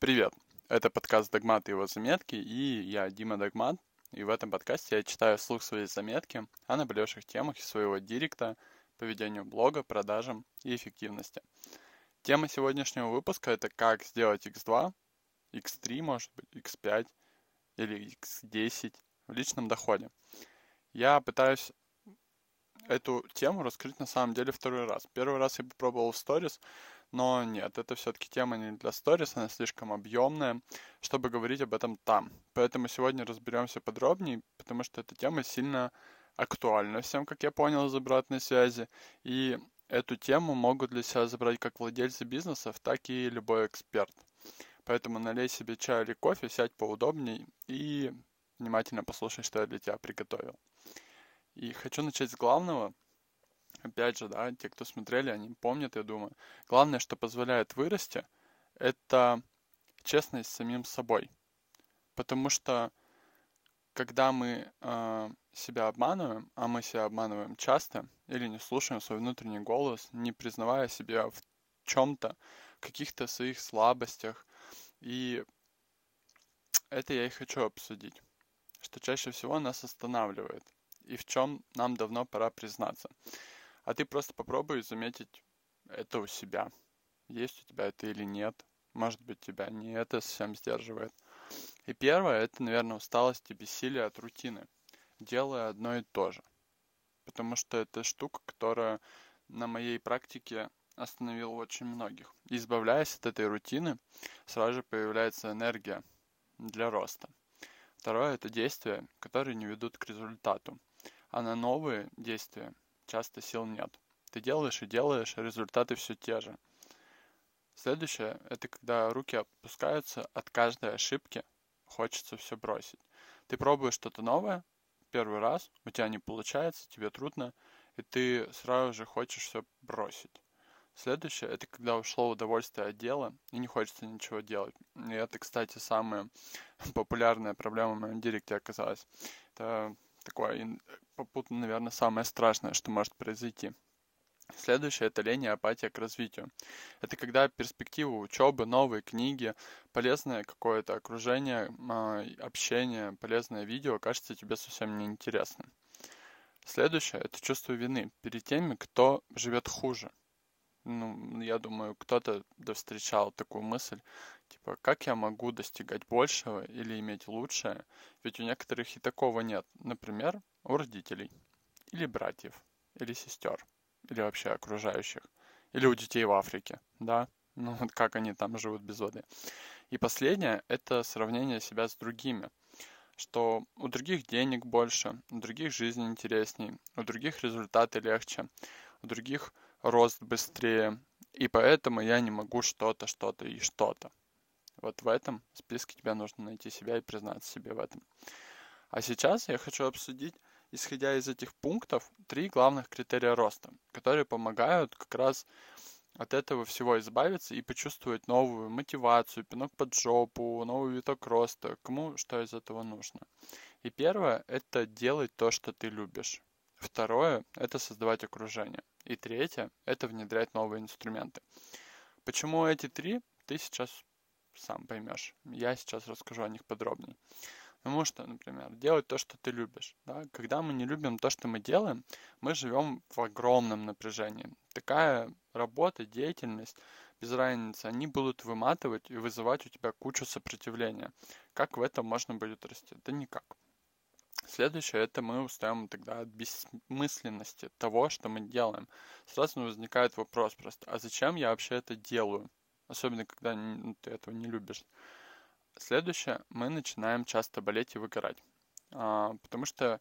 Привет! Это подкаст «Догмат» и его заметки, и я Дима Догмат, и в этом подкасте я читаю вслух свои заметки о наболевших темах своего директа по ведению блога, продажам и эффективности. Тема сегодняшнего выпуска – это как сделать X2, X3, может быть, X5 или X10 в личном доходе. Я пытаюсь эту тему раскрыть на самом деле второй раз. Первый раз я попробовал в сторис, но нет, это все-таки тема не для сторис, она слишком объемная, чтобы говорить об этом там. Поэтому сегодня разберемся подробнее, потому что эта тема сильно актуальна всем, как я понял из обратной связи. И эту тему могут для себя забрать как владельцы бизнесов, так и любой эксперт. Поэтому налей себе чай или кофе, сядь поудобней и внимательно послушай, что я для тебя приготовил. И хочу начать с главного. Опять же, да, те, кто смотрели, они помнят, я думаю. Главное, что позволяет вырасти, это честность с самим собой. Потому что когда мы э, себя обманываем, а мы себя обманываем часто, или не слушаем свой внутренний голос, не признавая себя в чем-то, каких-то своих слабостях, и это я и хочу обсудить, что чаще всего нас останавливает и в чем нам давно пора признаться. А ты просто попробуй заметить это у себя. Есть у тебя это или нет. Может быть, тебя не это совсем сдерживает. И первое, это, наверное, усталость и бессилие от рутины, делая одно и то же. Потому что это штука, которая на моей практике остановила очень многих. избавляясь от этой рутины, сразу же появляется энергия для роста. Второе – это действия, которые не ведут к результату а на новые действия часто сил нет. Ты делаешь и делаешь, а результаты все те же. Следующее – это когда руки опускаются от каждой ошибки, хочется все бросить. Ты пробуешь что-то новое, первый раз, у тебя не получается, тебе трудно, и ты сразу же хочешь все бросить. Следующее – это когда ушло удовольствие от дела и не хочется ничего делать. И это, кстати, самая популярная проблема в моем директе оказалась. Это такое попутно, наверное, самое страшное, что может произойти. Следующее – это лень и апатия к развитию. Это когда перспектива учебы, новые книги, полезное какое-то окружение, а, общение, полезное видео кажется тебе совсем неинтересным. Следующее – это чувство вины перед теми, кто живет хуже. Ну, я думаю, кто-то встречал такую мысль, Типа, как я могу достигать большего или иметь лучшее? Ведь у некоторых и такого нет. Например, у родителей. Или братьев. Или сестер. Или вообще окружающих. Или у детей в Африке. Да? Ну вот как они там живут без воды. И последнее – это сравнение себя с другими. Что у других денег больше, у других жизнь интересней, у других результаты легче, у других рост быстрее. И поэтому я не могу что-то, что-то и что-то. Вот в этом списке тебе нужно найти себя и признаться себе в этом. А сейчас я хочу обсудить, исходя из этих пунктов, три главных критерия роста, которые помогают как раз от этого всего избавиться и почувствовать новую мотивацию, пинок под жопу, новый виток роста, кому что из этого нужно. И первое – это делать то, что ты любишь. Второе – это создавать окружение. И третье – это внедрять новые инструменты. Почему эти три, ты сейчас сам поймешь. Я сейчас расскажу о них подробнее. Потому что, например, делать то, что ты любишь. Да? Когда мы не любим то, что мы делаем, мы живем в огромном напряжении. Такая работа, деятельность, без разницы, они будут выматывать и вызывать у тебя кучу сопротивления. Как в этом можно будет расти? Да никак. Следующее, это мы устаем тогда от бессмысленности того, что мы делаем. Сразу возникает вопрос просто, а зачем я вообще это делаю? особенно когда ну, ты этого не любишь. Следующее, мы начинаем часто болеть и выгорать, а, потому что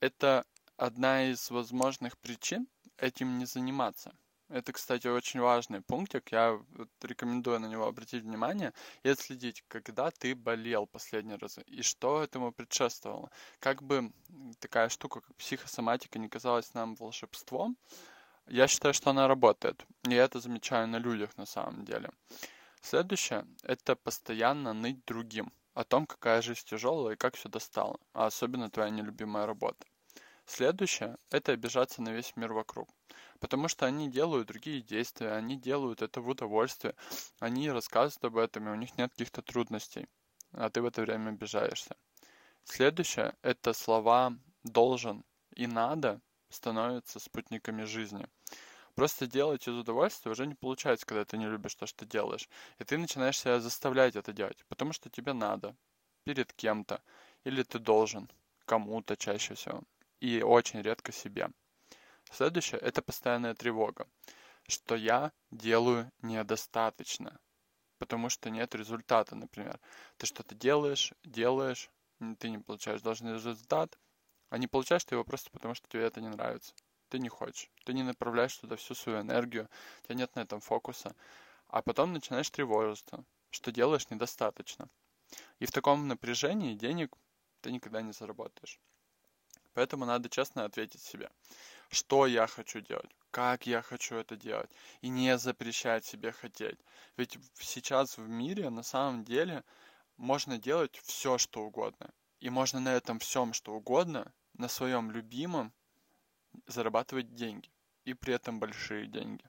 это одна из возможных причин этим не заниматься. Это, кстати, очень важный пунктик, я рекомендую на него обратить внимание и отследить, когда ты болел последний раз и что этому предшествовало. Как бы такая штука, как психосоматика, не казалась нам волшебством, я считаю, что она работает. И я это замечаю на людях на самом деле. Следующее – это постоянно ныть другим о том, какая жизнь тяжелая и как все достало, а особенно твоя нелюбимая работа. Следующее – это обижаться на весь мир вокруг. Потому что они делают другие действия, они делают это в удовольствие, они рассказывают об этом, и у них нет каких-то трудностей, а ты в это время обижаешься. Следующее – это слова «должен» и «надо» становятся спутниками жизни. Просто делать из удовольствия уже не получается, когда ты не любишь то, что делаешь. И ты начинаешь себя заставлять это делать, потому что тебе надо, перед кем-то, или ты должен, кому-то чаще всего, и очень редко себе. Следующее – это постоянная тревога, что я делаю недостаточно, потому что нет результата, например. Ты что-то делаешь, делаешь, ты не получаешь должный результат, а не получаешь ты его просто потому, что тебе это не нравится. Ты не хочешь, ты не направляешь туда всю свою энергию, у тебя нет на этом фокуса. А потом начинаешь тревожиться, что делаешь недостаточно. И в таком напряжении денег ты никогда не заработаешь. Поэтому надо честно ответить себе, что я хочу делать, как я хочу это делать, и не запрещать себе хотеть. Ведь сейчас в мире на самом деле можно делать все, что угодно. И можно на этом всем, что угодно, на своем любимом, зарабатывать деньги. И при этом большие деньги.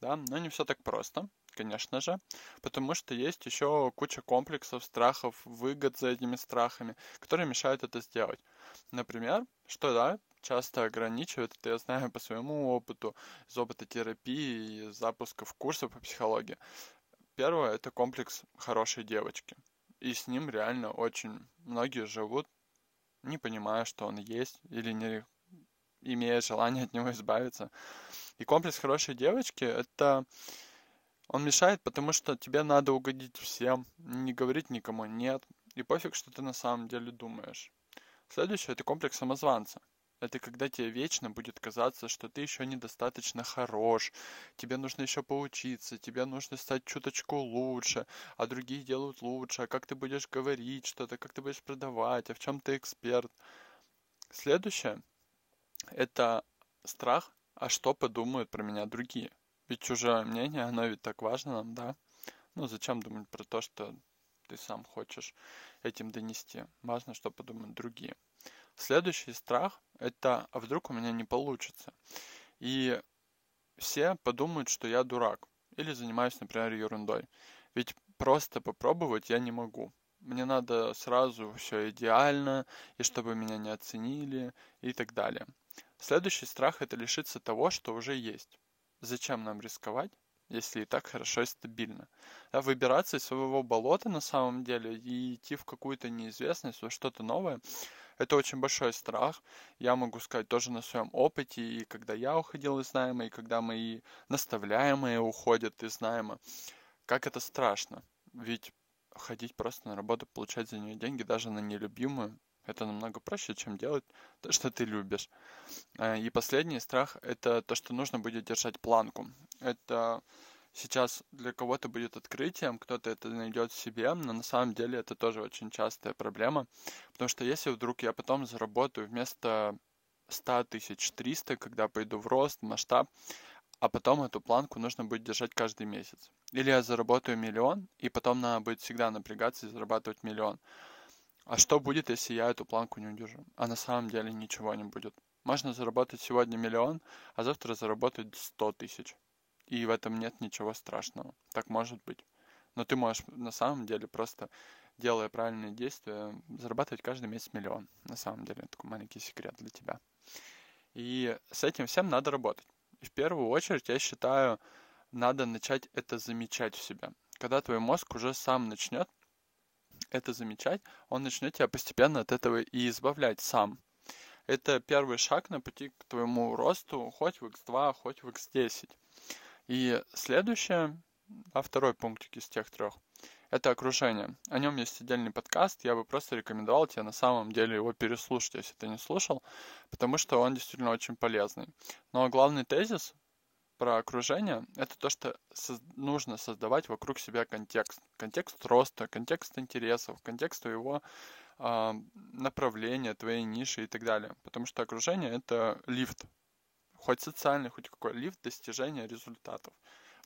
Да, но не все так просто, конечно же, потому что есть еще куча комплексов, страхов, выгод за этими страхами, которые мешают это сделать. Например, что да, часто ограничивает, это я знаю по своему опыту, из опыта терапии и запусков курсов по психологии. Первое – это комплекс хорошей девочки и с ним реально очень многие живут, не понимая, что он есть, или не имея желание от него избавиться. И комплекс хорошей девочки — это... Он мешает, потому что тебе надо угодить всем, не говорить никому «нет», и пофиг, что ты на самом деле думаешь. Следующее — это комплекс самозванца — это когда тебе вечно будет казаться, что ты еще недостаточно хорош, тебе нужно еще поучиться, тебе нужно стать чуточку лучше, а другие делают лучше, а как ты будешь говорить что-то, как ты будешь продавать, а в чем ты эксперт. Следующее – это страх, а что подумают про меня другие. Ведь чужое мнение, оно ведь так важно нам, да? Ну, зачем думать про то, что ты сам хочешь этим донести? Важно, что подумают другие. Следующий страх – это «а вдруг у меня не получится?» И все подумают, что я дурак или занимаюсь, например, ерундой. Ведь просто попробовать я не могу. Мне надо сразу все идеально, и чтобы меня не оценили, и так далее. Следующий страх – это лишиться того, что уже есть. Зачем нам рисковать, если и так хорошо и стабильно? Да, выбираться из своего болота на самом деле и идти в какую-то неизвестность, во что-то новое – это очень большой страх. Я могу сказать тоже на своем опыте, и когда я уходил из найма, и когда мои наставляемые уходят из найма. Как это страшно. Ведь ходить просто на работу, получать за нее деньги, даже на нелюбимую, это намного проще, чем делать то, что ты любишь. Э, и последний страх – это то, что нужно будет держать планку. Это сейчас для кого-то будет открытием, кто-то это найдет в себе, но на самом деле это тоже очень частая проблема, потому что если вдруг я потом заработаю вместо 100 тысяч 300, когда пойду в рост, масштаб, а потом эту планку нужно будет держать каждый месяц. Или я заработаю миллион, и потом надо будет всегда напрягаться и зарабатывать миллион. А что будет, если я эту планку не удержу? А на самом деле ничего не будет. Можно заработать сегодня миллион, а завтра заработать 100 тысяч. И в этом нет ничего страшного. Так может быть. Но ты можешь на самом деле просто, делая правильные действия, зарабатывать каждый месяц миллион. На самом деле, такой маленький секрет для тебя. И с этим всем надо работать. И в первую очередь, я считаю, надо начать это замечать в себе. Когда твой мозг уже сам начнет это замечать, он начнет тебя постепенно от этого и избавлять сам. Это первый шаг на пути к твоему росту, хоть в X2, хоть в X10. И следующее, а второй пунктик из тех трех, это окружение. О нем есть отдельный подкаст, я бы просто рекомендовал тебе на самом деле его переслушать, если ты не слушал, потому что он действительно очень полезный. Но главный тезис про окружение – это то, что со- нужно создавать вокруг себя контекст. Контекст роста, контекст интересов, контекст твоего э, направления, твоей ниши и так далее. Потому что окружение – это лифт хоть социальный, хоть какой лифт достижения результатов.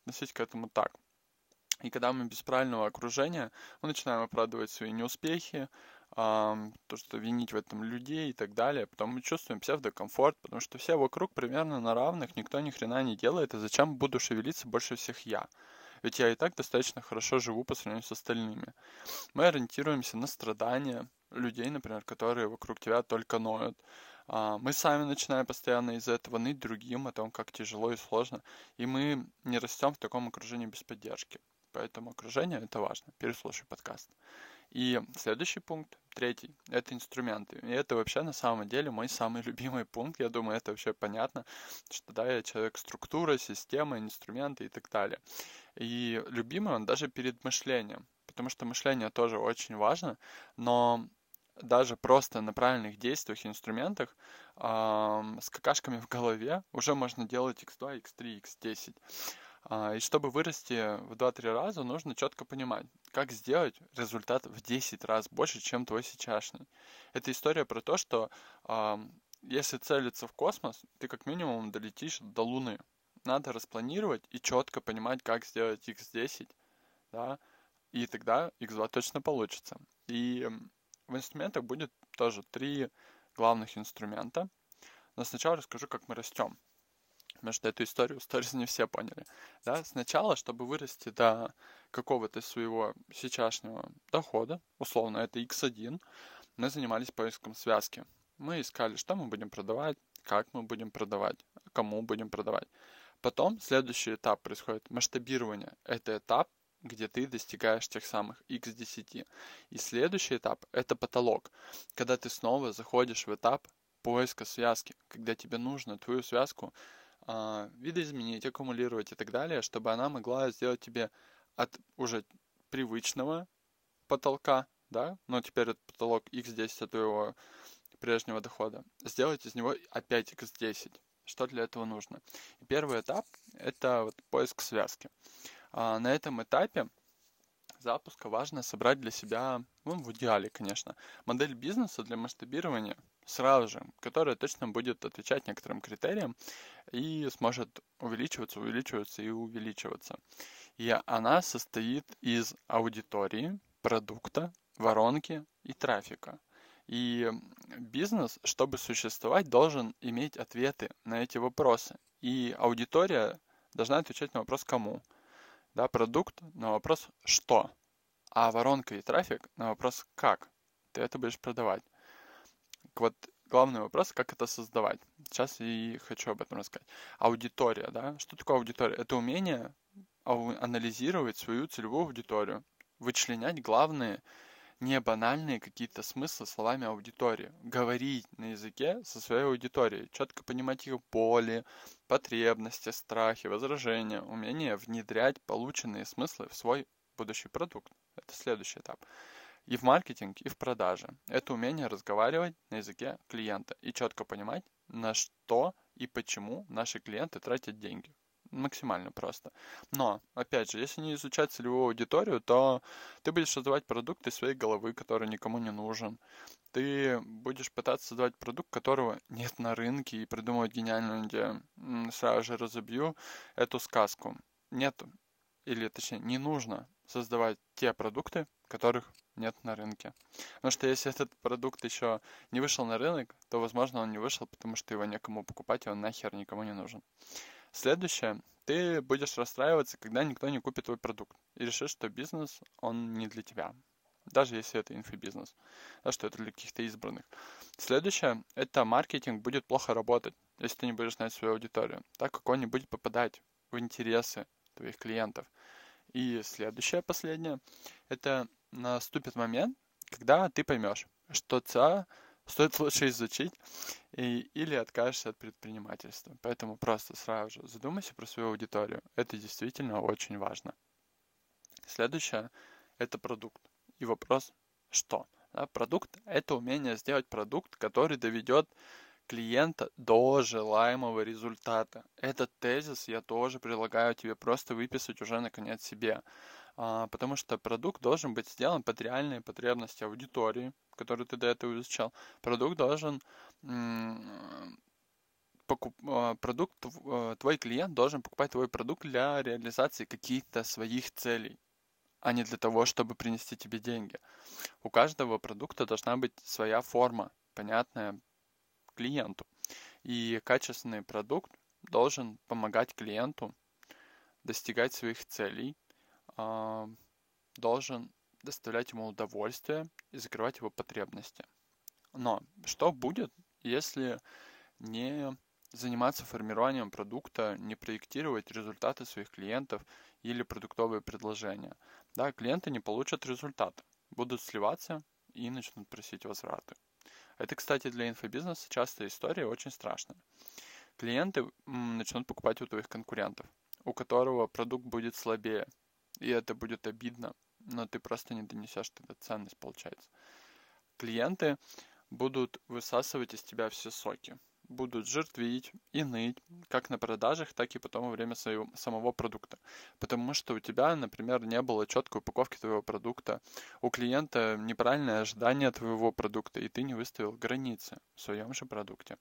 Относить к этому так. И когда мы без правильного окружения, мы начинаем оправдывать свои неуспехи, то, что винить в этом людей и так далее. Потом мы чувствуем псевдокомфорт, потому что все вокруг примерно на равных, никто ни хрена не делает, и зачем буду шевелиться больше всех я? Ведь я и так достаточно хорошо живу по сравнению с остальными. Мы ориентируемся на страдания людей, например, которые вокруг тебя только ноют. А, мы сами начинаем постоянно из-за этого ныть другим о том, как тяжело и сложно, и мы не растем в таком окружении без поддержки. Поэтому окружение это важно. Переслушай подкаст. И следующий пункт, третий, это инструменты. И это вообще на самом деле мой самый любимый пункт. Я думаю, это вообще понятно, что да, я человек структура, система, инструменты и так далее. И любимый он даже перед мышлением, потому что мышление тоже очень важно, но даже просто на правильных действиях и инструментах э, с какашками в голове уже можно делать x2, x3, x10. А, и чтобы вырасти в 2-3 раза, нужно четко понимать, как сделать результат в 10 раз больше, чем твой сейчасшний. Это история про то, что если целиться в космос, ты как минимум долетишь до Луны. Надо распланировать и четко понимать, как сделать x10, да, и тогда x2 точно получится. И в инструментах будет тоже три главных инструмента. Но сначала расскажу, как мы растем потому что эту историю сторис не все поняли. Да? Сначала, чтобы вырасти до какого-то своего сейчасшнего дохода, условно это x1, мы занимались поиском связки. Мы искали, что мы будем продавать, как мы будем продавать, кому будем продавать. Потом следующий этап происходит масштабирование. Это этап, где ты достигаешь тех самых x10. И следующий этап – это потолок, когда ты снова заходишь в этап поиска связки, когда тебе нужно твою связку а, видоизменить, аккумулировать и так далее, чтобы она могла сделать тебе от уже привычного потолка, да, но теперь это потолок x10 от твоего прежнего дохода, сделать из него опять x10. Что для этого нужно? И первый этап – это вот поиск связки. А на этом этапе запуска важно собрать для себя, ну, в идеале, конечно, модель бизнеса для масштабирования сразу же, которая точно будет отвечать некоторым критериям и сможет увеличиваться, увеличиваться и увеличиваться. И она состоит из аудитории, продукта, воронки и трафика. И бизнес, чтобы существовать, должен иметь ответы на эти вопросы. И аудитория должна отвечать на вопрос «кому?». Да, продукт на вопрос «что?», а воронка и трафик на вопрос «как?». Ты это будешь продавать вот главный вопрос, как это создавать. Сейчас и хочу об этом рассказать. Аудитория, да? Что такое аудитория? Это умение анализировать свою целевую аудиторию, вычленять главные не банальные какие-то смыслы словами аудитории. Говорить на языке со своей аудиторией, четко понимать их боли, потребности, страхи, возражения, умение внедрять полученные смыслы в свой будущий продукт. Это следующий этап и в маркетинг, и в продаже. Это умение разговаривать на языке клиента и четко понимать, на что и почему наши клиенты тратят деньги. Максимально просто. Но, опять же, если не изучать целевую аудиторию, то ты будешь создавать продукт из своей головы, который никому не нужен. Ты будешь пытаться создавать продукт, которого нет на рынке, и придумывать гениальную идею. Сразу же разобью эту сказку. Нет, или точнее, не нужно создавать те продукты, которых нет на рынке. Потому что если этот продукт еще не вышел на рынок, то, возможно, он не вышел, потому что его некому покупать, и он нахер никому не нужен. Следующее. Ты будешь расстраиваться, когда никто не купит твой продукт. И решишь, что бизнес, он не для тебя. Даже если это инфобизнес. Да, что это для каких-то избранных. Следующее. Это маркетинг будет плохо работать, если ты не будешь знать свою аудиторию. Так как он не будет попадать в интересы твоих клиентов. И следующее, последнее, это наступит момент, когда ты поймешь, что ЦА стоит лучше изучить и, или откажешься от предпринимательства. Поэтому просто сразу же задумайся про свою аудиторию. Это действительно очень важно. Следующее – это продукт. И вопрос – что? Да, продукт – это умение сделать продукт, который доведет клиента до желаемого результата. Этот тезис я тоже предлагаю тебе просто выписать уже наконец себе. А, потому что продукт должен быть сделан под реальные потребности аудитории, которую ты до этого изучал. Продукт должен покуп, а, продукт, а, твой клиент должен покупать твой продукт для реализации каких-то своих целей. а не для того, чтобы принести тебе деньги. У каждого продукта должна быть своя форма, понятная клиенту. И качественный продукт должен помогать клиенту достигать своих целей, а, должен доставлять ему удовольствие и закрывать его потребности. Но что будет, если не заниматься формированием продукта, не проектировать результаты своих клиентов или продуктовые предложения? Да, клиенты не получат результаты, будут сливаться и начнут просить возвраты. Это, кстати, для инфобизнеса частая история, очень страшная. Клиенты начнут покупать у твоих конкурентов, у которого продукт будет слабее, и это будет обидно, но ты просто не донесешь тогда ценность, получается. Клиенты будут высасывать из тебя все соки, будут жертвить и ныть, как на продажах, так и потом во время своего, самого продукта. Потому что у тебя, например, не было четкой упаковки твоего продукта, у клиента неправильное ожидание твоего продукта, и ты не выставил границы в своем же продукте.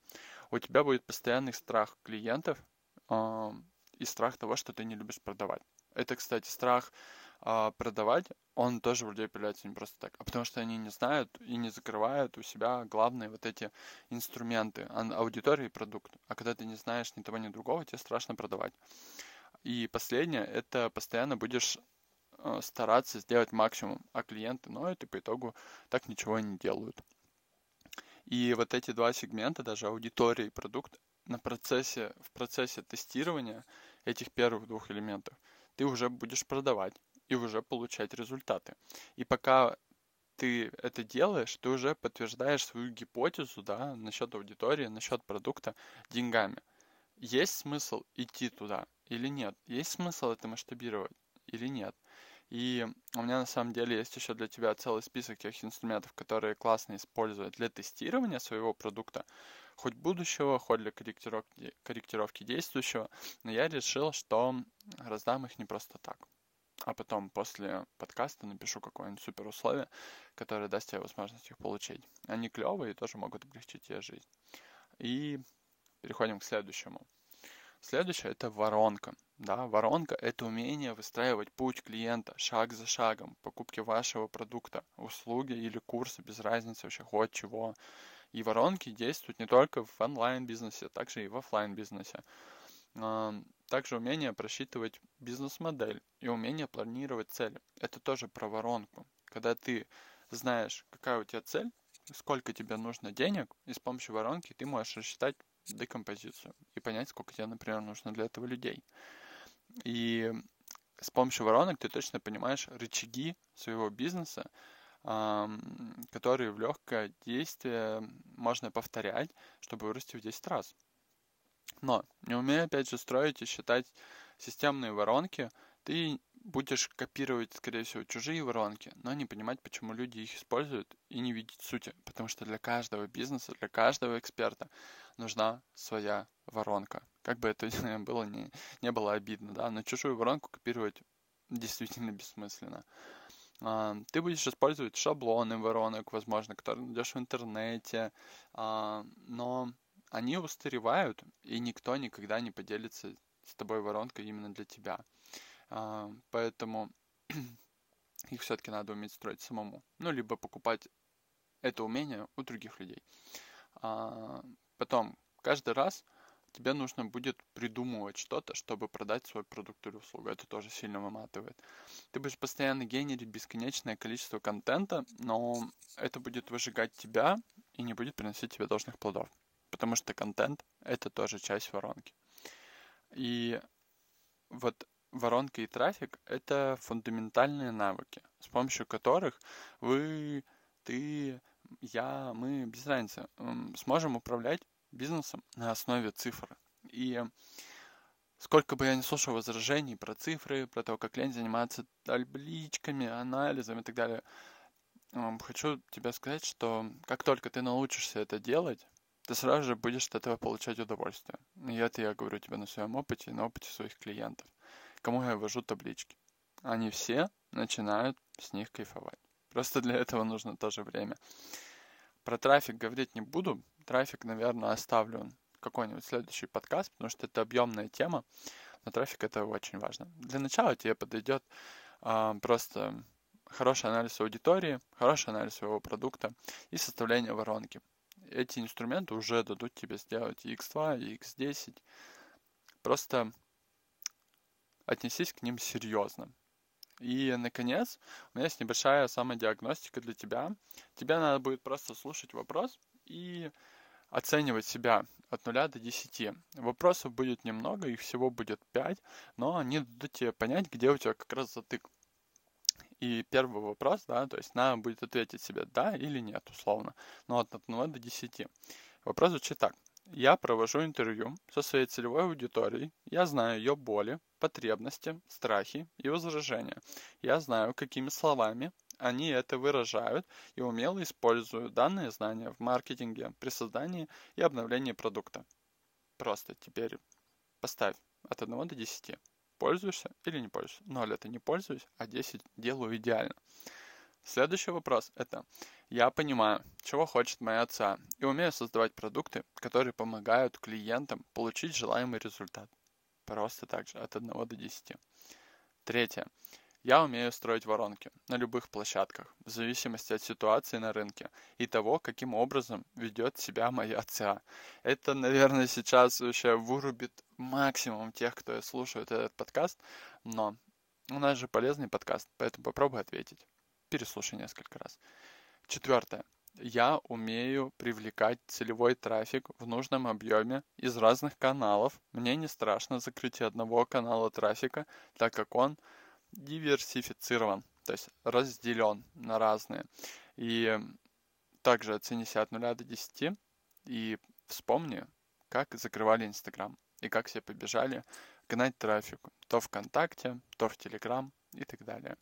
У тебя будет постоянный страх клиентов э, и страх того, что ты не любишь продавать. Это, кстати, страх а, продавать, он тоже у людей появляется не просто так, а потому что они не знают и не закрывают у себя главные вот эти инструменты, аудитории и продукт. А когда ты не знаешь ни того, ни другого, тебе страшно продавать. И последнее, это постоянно будешь э, стараться сделать максимум, а клиенты ноют и по итогу так ничего не делают. И вот эти два сегмента, даже аудитория и продукт, на процессе, в процессе тестирования этих первых двух элементов ты уже будешь продавать и уже получать результаты. И пока ты это делаешь, ты уже подтверждаешь свою гипотезу да, насчет аудитории, насчет продукта деньгами. Есть смысл идти туда или нет? Есть смысл это масштабировать или нет? И у меня на самом деле есть еще для тебя целый список тех инструментов, которые классно использовать для тестирования своего продукта, хоть будущего, хоть для корректировки, корректировки действующего. Но я решил, что раздам их не просто так а потом после подкаста напишу какое-нибудь супер условие, которое даст тебе возможность их получить. Они клевые и тоже могут облегчить тебе жизнь. И переходим к следующему. Следующее это воронка. Да, воронка это умение выстраивать путь клиента шаг за шагом покупки вашего продукта, услуги или курса, без разницы вообще хоть чего. И воронки действуют не только в онлайн-бизнесе, также и в офлайн бизнесе также умение просчитывать бизнес-модель и умение планировать цели. Это тоже про воронку. Когда ты знаешь, какая у тебя цель, сколько тебе нужно денег, и с помощью воронки ты можешь рассчитать декомпозицию и понять, сколько тебе, например, нужно для этого людей. И с помощью воронок ты точно понимаешь рычаги своего бизнеса, которые в легкое действие можно повторять, чтобы вырасти в 10 раз. Но, не умея опять же строить и считать системные воронки, ты будешь копировать, скорее всего, чужие воронки, но не понимать, почему люди их используют и не видеть сути. Потому что для каждого бизнеса, для каждого эксперта нужна своя воронка. Как бы это было, не, не было обидно, да, но чужую воронку копировать действительно бессмысленно. А, ты будешь использовать шаблоны воронок, возможно, которые найдешь в интернете, а, но они устаревают, и никто никогда не поделится с тобой воронкой именно для тебя. А, поэтому их все-таки надо уметь строить самому. Ну, либо покупать это умение у других людей. Потом, каждый раз тебе нужно будет придумывать что-то, чтобы продать свой продукт или услугу. Это тоже сильно выматывает. Ты будешь постоянно генерить бесконечное количество контента, но это будет выжигать тебя и не будет приносить тебе должных плодов потому что контент — это тоже часть воронки. И вот воронка и трафик — это фундаментальные навыки, с помощью которых вы, ты, я, мы, без разницы, сможем управлять бизнесом на основе цифр. И сколько бы я ни слушал возражений про цифры, про то, как лень заниматься табличками, анализом и так далее, хочу тебе сказать, что как только ты научишься это делать, ты сразу же будешь от этого получать удовольствие. И это я говорю тебе на своем опыте, на опыте своих клиентов. Кому я ввожу таблички. Они все начинают с них кайфовать. Просто для этого нужно тоже время. Про трафик говорить не буду. Трафик, наверное, оставлю какой-нибудь следующий подкаст, потому что это объемная тема. Но трафик это очень важно. Для начала тебе подойдет а, просто хороший анализ аудитории, хороший анализ своего продукта и составление воронки. Эти инструменты уже дадут тебе сделать и X2, и X10. Просто отнесись к ним серьезно. И, наконец, у меня есть небольшая самодиагностика для тебя. Тебе надо будет просто слушать вопрос и оценивать себя от 0 до 10. Вопросов будет немного, их всего будет 5, но они дадут тебе понять, где у тебя как раз затык. И первый вопрос, да, то есть надо будет ответить себе да или нет, условно, но от 1 до 10. Вопрос звучит так. Я провожу интервью со своей целевой аудиторией, я знаю ее боли, потребности, страхи и возражения. Я знаю, какими словами они это выражают и умело используют данные знания в маркетинге при создании и обновлении продукта. Просто теперь поставь от 1 до 10. Пользуешься или не пользуешься? 0 это не пользуюсь, а 10 делаю идеально. Следующий вопрос это я понимаю, чего хочет моя отца, и умею создавать продукты, которые помогают клиентам получить желаемый результат. Просто так же, от 1 до 10. Третье. Я умею строить воронки на любых площадках, в зависимости от ситуации на рынке и того, каким образом ведет себя моя ЦА. Это, наверное, сейчас вообще вырубит максимум тех, кто слушает этот подкаст, но у нас же полезный подкаст, поэтому попробуй ответить. Переслушай несколько раз. Четвертое. Я умею привлекать целевой трафик в нужном объеме из разных каналов. Мне не страшно закрытие одного канала трафика, так как он диверсифицирован, то есть разделен на разные. И также оцени себя от 0 до 10 и вспомни, как закрывали Инстаграм и как все побежали гнать трафик то ВКонтакте, то в Телеграм и так далее.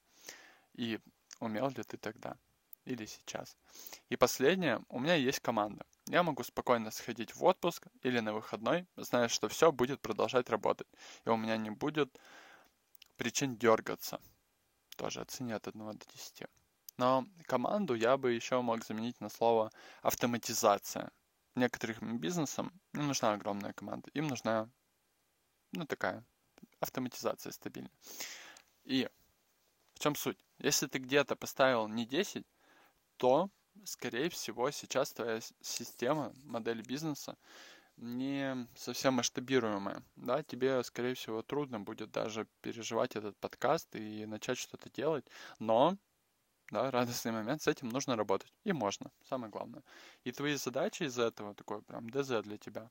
И умел ли ты тогда или сейчас. И последнее, у меня есть команда. Я могу спокойно сходить в отпуск или на выходной, зная, что все будет продолжать работать. И у меня не будет причин дергаться. Тоже оцени от 1 до 10. Но команду я бы еще мог заменить на слово автоматизация. Некоторым бизнесам не нужна огромная команда. Им нужна, ну, такая автоматизация стабильная. И в чем суть? Если ты где-то поставил не 10, то, скорее всего, сейчас твоя система, модель бизнеса не совсем масштабируемая, да, тебе, скорее всего, трудно будет даже переживать этот подкаст и начать что-то делать, но, да, радостный момент, с этим нужно работать, и можно, самое главное. И твои задачи из этого, такой прям ДЗ для тебя,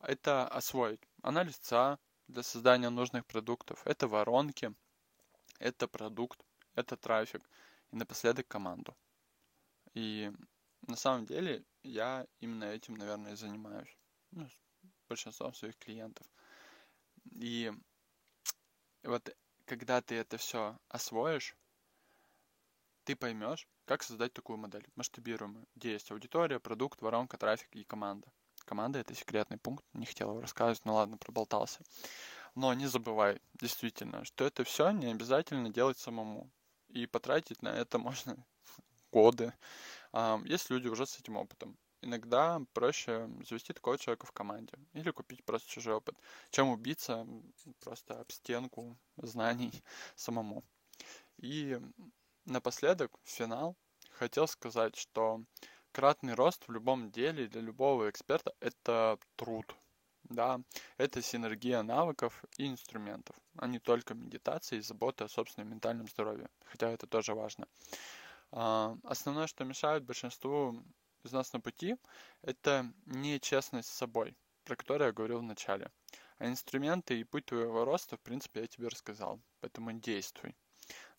это освоить анализ ЦА для создания нужных продуктов, это воронки, это продукт, это трафик, и напоследок команду. И на самом деле я именно этим, наверное, занимаюсь ну, большинством своих клиентов. И вот когда ты это все освоишь, ты поймешь, как создать такую модель масштабируемую, где есть аудитория, продукт, воронка, трафик и команда. Команда это секретный пункт, не хотел его рассказывать, но ладно, проболтался. Но не забывай, действительно, что это все не обязательно делать самому. И потратить на это можно годы. Есть люди уже с этим опытом иногда проще завести такого человека в команде или купить просто чужой опыт, чем убиться просто об стенку знаний самому. И напоследок, финал, хотел сказать, что кратный рост в любом деле для любого эксперта – это труд. Да, это синергия навыков и инструментов, а не только медитация и забота о собственном ментальном здоровье, хотя это тоже важно. А, основное, что мешает большинству из нас на пути, это нечестность с собой, про которую я говорил в начале. А инструменты и путь твоего роста, в принципе, я тебе рассказал. Поэтому действуй.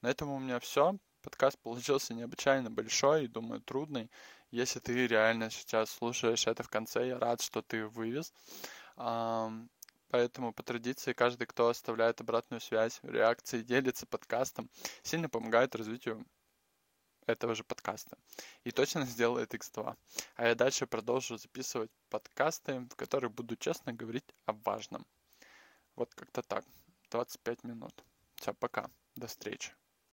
На этом у меня все. Подкаст получился необычайно большой и, думаю, трудный. Если ты реально сейчас слушаешь это в конце, я рад, что ты вывез. Поэтому по традиции каждый, кто оставляет обратную связь, реакции, делится подкастом, сильно помогает развитию этого же подкаста. И точно сделает X2. А я дальше продолжу записывать подкасты, в которых буду честно говорить о важном. Вот как-то так. 25 минут. Все, пока. До встречи.